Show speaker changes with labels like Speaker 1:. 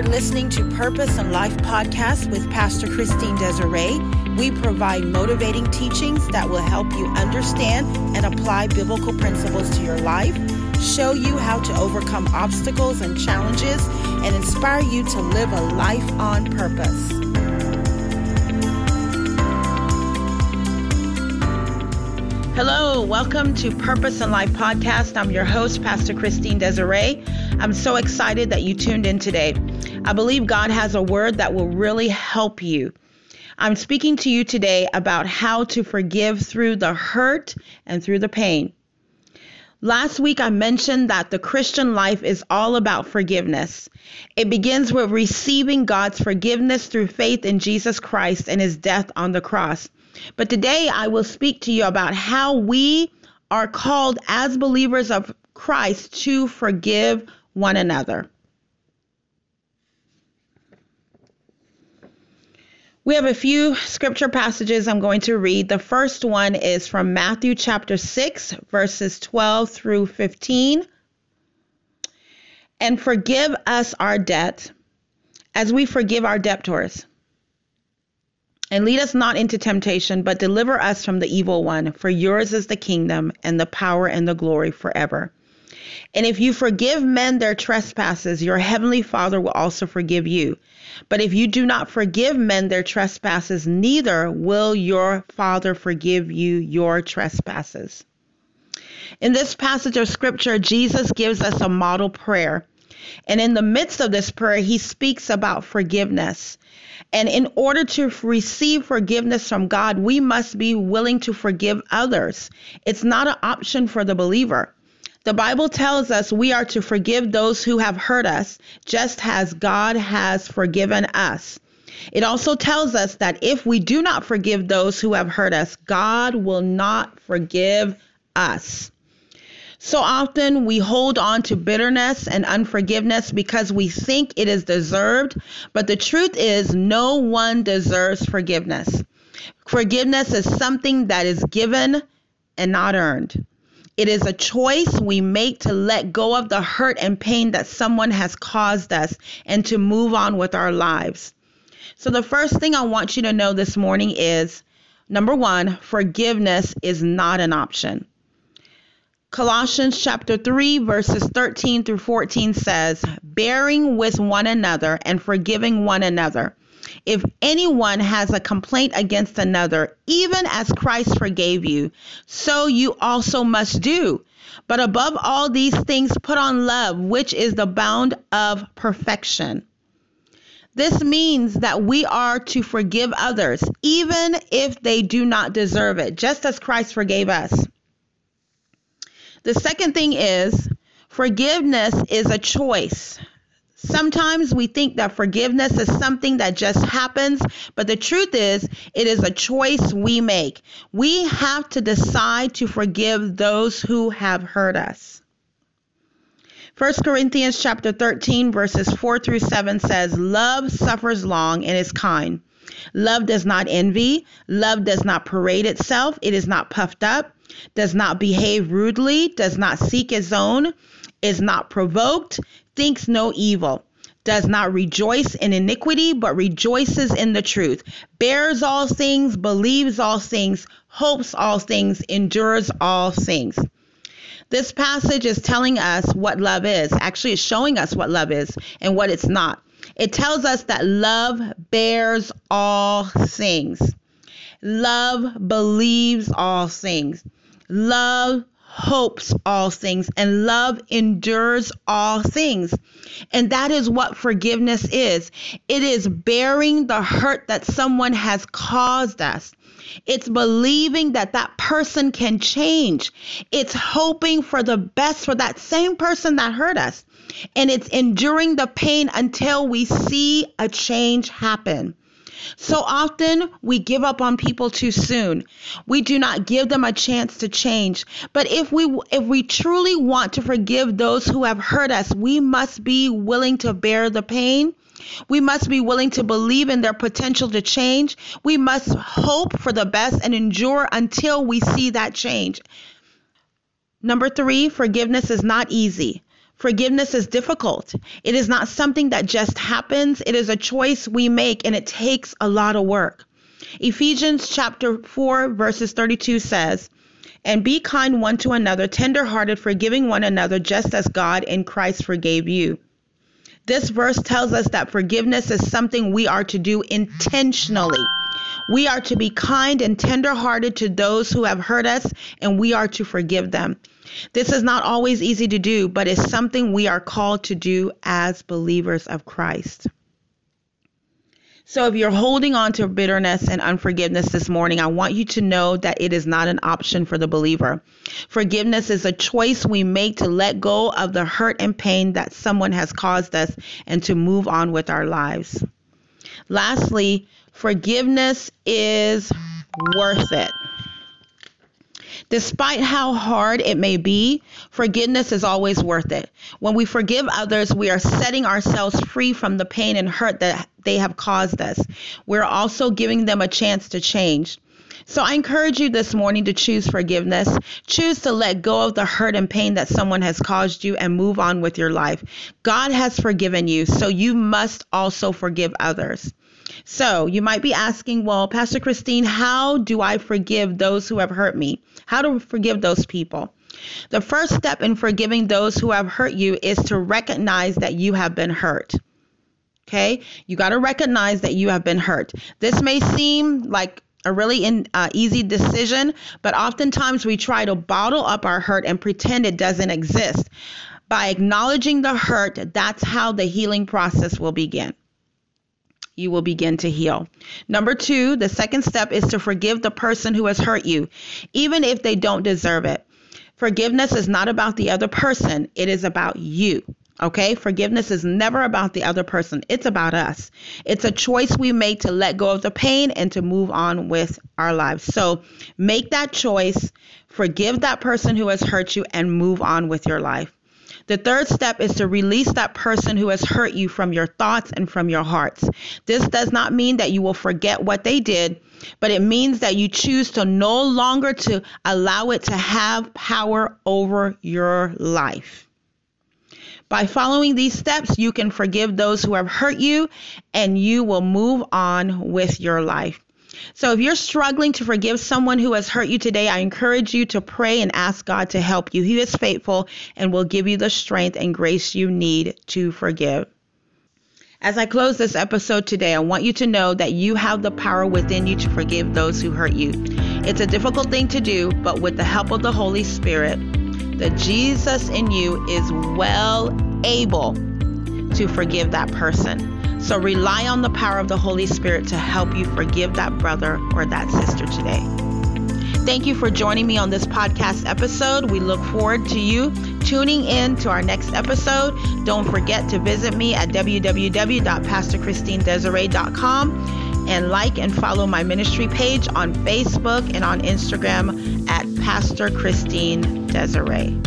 Speaker 1: are listening to Purpose and Life podcast with Pastor Christine Desiree. We provide motivating teachings that will help you understand and apply biblical principles to your life, show you how to overcome obstacles and challenges, and inspire you to live a life on purpose. Hello, welcome to Purpose and Life podcast. I'm your host, Pastor Christine Desiree. I'm so excited that you tuned in today. I believe God has a word that will really help you. I'm speaking to you today about how to forgive through the hurt and through the pain. Last week, I mentioned that the Christian life is all about forgiveness. It begins with receiving God's forgiveness through faith in Jesus Christ and his death on the cross. But today I will speak to you about how we are called as believers of Christ to forgive one another. We have a few scripture passages I'm going to read. The first one is from Matthew chapter 6, verses 12 through 15. And forgive us our debt as we forgive our debtors and lead us not into temptation, but deliver us from the evil one. For yours is the kingdom, and the power, and the glory forever. And if you forgive men their trespasses, your heavenly Father will also forgive you. But if you do not forgive men their trespasses, neither will your Father forgive you your trespasses. In this passage of scripture, Jesus gives us a model prayer. And in the midst of this prayer, he speaks about forgiveness. And in order to receive forgiveness from God, we must be willing to forgive others. It's not an option for the believer. The Bible tells us we are to forgive those who have hurt us, just as God has forgiven us. It also tells us that if we do not forgive those who have hurt us, God will not forgive us. So often we hold on to bitterness and unforgiveness because we think it is deserved, but the truth is, no one deserves forgiveness. Forgiveness is something that is given and not earned. It is a choice we make to let go of the hurt and pain that someone has caused us and to move on with our lives. So, the first thing I want you to know this morning is number one, forgiveness is not an option. Colossians chapter 3 verses 13 through 14 says, bearing with one another and forgiving one another. If anyone has a complaint against another, even as Christ forgave you, so you also must do. But above all these things, put on love, which is the bound of perfection. This means that we are to forgive others, even if they do not deserve it, just as Christ forgave us. The second thing is forgiveness is a choice. Sometimes we think that forgiveness is something that just happens, but the truth is, it is a choice we make. We have to decide to forgive those who have hurt us. 1 Corinthians chapter 13 verses 4 through 7 says, "Love suffers long and is kind. Love does not envy, love does not parade itself, it is not puffed up, does not behave rudely, does not seek its own, is not provoked, thinks no evil, does not rejoice in iniquity, but rejoices in the truth, bears all things, believes all things, hopes all things, endures all things. This passage is telling us what love is. Actually, it's showing us what love is and what it's not. It tells us that love bears all things. Love believes all things. Love hopes all things and love endures all things. And that is what forgiveness is. It is bearing the hurt that someone has caused us. It's believing that that person can change. It's hoping for the best for that same person that hurt us. And it's enduring the pain until we see a change happen. So often we give up on people too soon. We do not give them a chance to change. But if we if we truly want to forgive those who have hurt us, we must be willing to bear the pain. We must be willing to believe in their potential to change. We must hope for the best and endure until we see that change. Number 3, forgiveness is not easy. Forgiveness is difficult. It is not something that just happens. It is a choice we make and it takes a lot of work. Ephesians chapter 4 verses 32 says, "And be kind one to another, tenderhearted, forgiving one another, just as God in Christ forgave you." This verse tells us that forgiveness is something we are to do intentionally. We are to be kind and tenderhearted to those who have hurt us, and we are to forgive them. This is not always easy to do, but it's something we are called to do as believers of Christ. So, if you're holding on to bitterness and unforgiveness this morning, I want you to know that it is not an option for the believer. Forgiveness is a choice we make to let go of the hurt and pain that someone has caused us and to move on with our lives. Lastly, forgiveness is worth it. Despite how hard it may be, forgiveness is always worth it. When we forgive others, we are setting ourselves free from the pain and hurt that they have caused us. We're also giving them a chance to change. So I encourage you this morning to choose forgiveness. Choose to let go of the hurt and pain that someone has caused you and move on with your life. God has forgiven you, so you must also forgive others. So you might be asking, well, Pastor Christine, how do I forgive those who have hurt me? How to forgive those people? The first step in forgiving those who have hurt you is to recognize that you have been hurt. Okay? You got to recognize that you have been hurt. This may seem like a really in, uh, easy decision, but oftentimes we try to bottle up our hurt and pretend it doesn't exist. By acknowledging the hurt, that's how the healing process will begin you will begin to heal. Number two, the second step is to forgive the person who has hurt you, even if they don't deserve it. Forgiveness is not about the other person, it is about you. Okay, forgiveness is never about the other person. It's about us. It's a choice we make to let go of the pain and to move on with our lives. So make that choice, forgive that person who has hurt you, and move on with your life. The third step is to release that person who has hurt you from your thoughts and from your hearts. This does not mean that you will forget what they did, but it means that you choose to no longer to allow it to have power over your life. By following these steps, you can forgive those who have hurt you and you will move on with your life. So if you're struggling to forgive someone who has hurt you today, I encourage you to pray and ask God to help you. He is faithful and will give you the strength and grace you need to forgive. As I close this episode today, I want you to know that you have the power within you to forgive those who hurt you. It's a difficult thing to do, but with the help of the Holy Spirit, the Jesus in you is well able to forgive that person. So rely on the power of the Holy Spirit to help you forgive that brother or that sister today. Thank you for joining me on this podcast episode. We look forward to you tuning in to our next episode. Don't forget to visit me at www.pastorchristinedesiree.com and like and follow my ministry page on Facebook and on Instagram at Pastor Christine Desiree.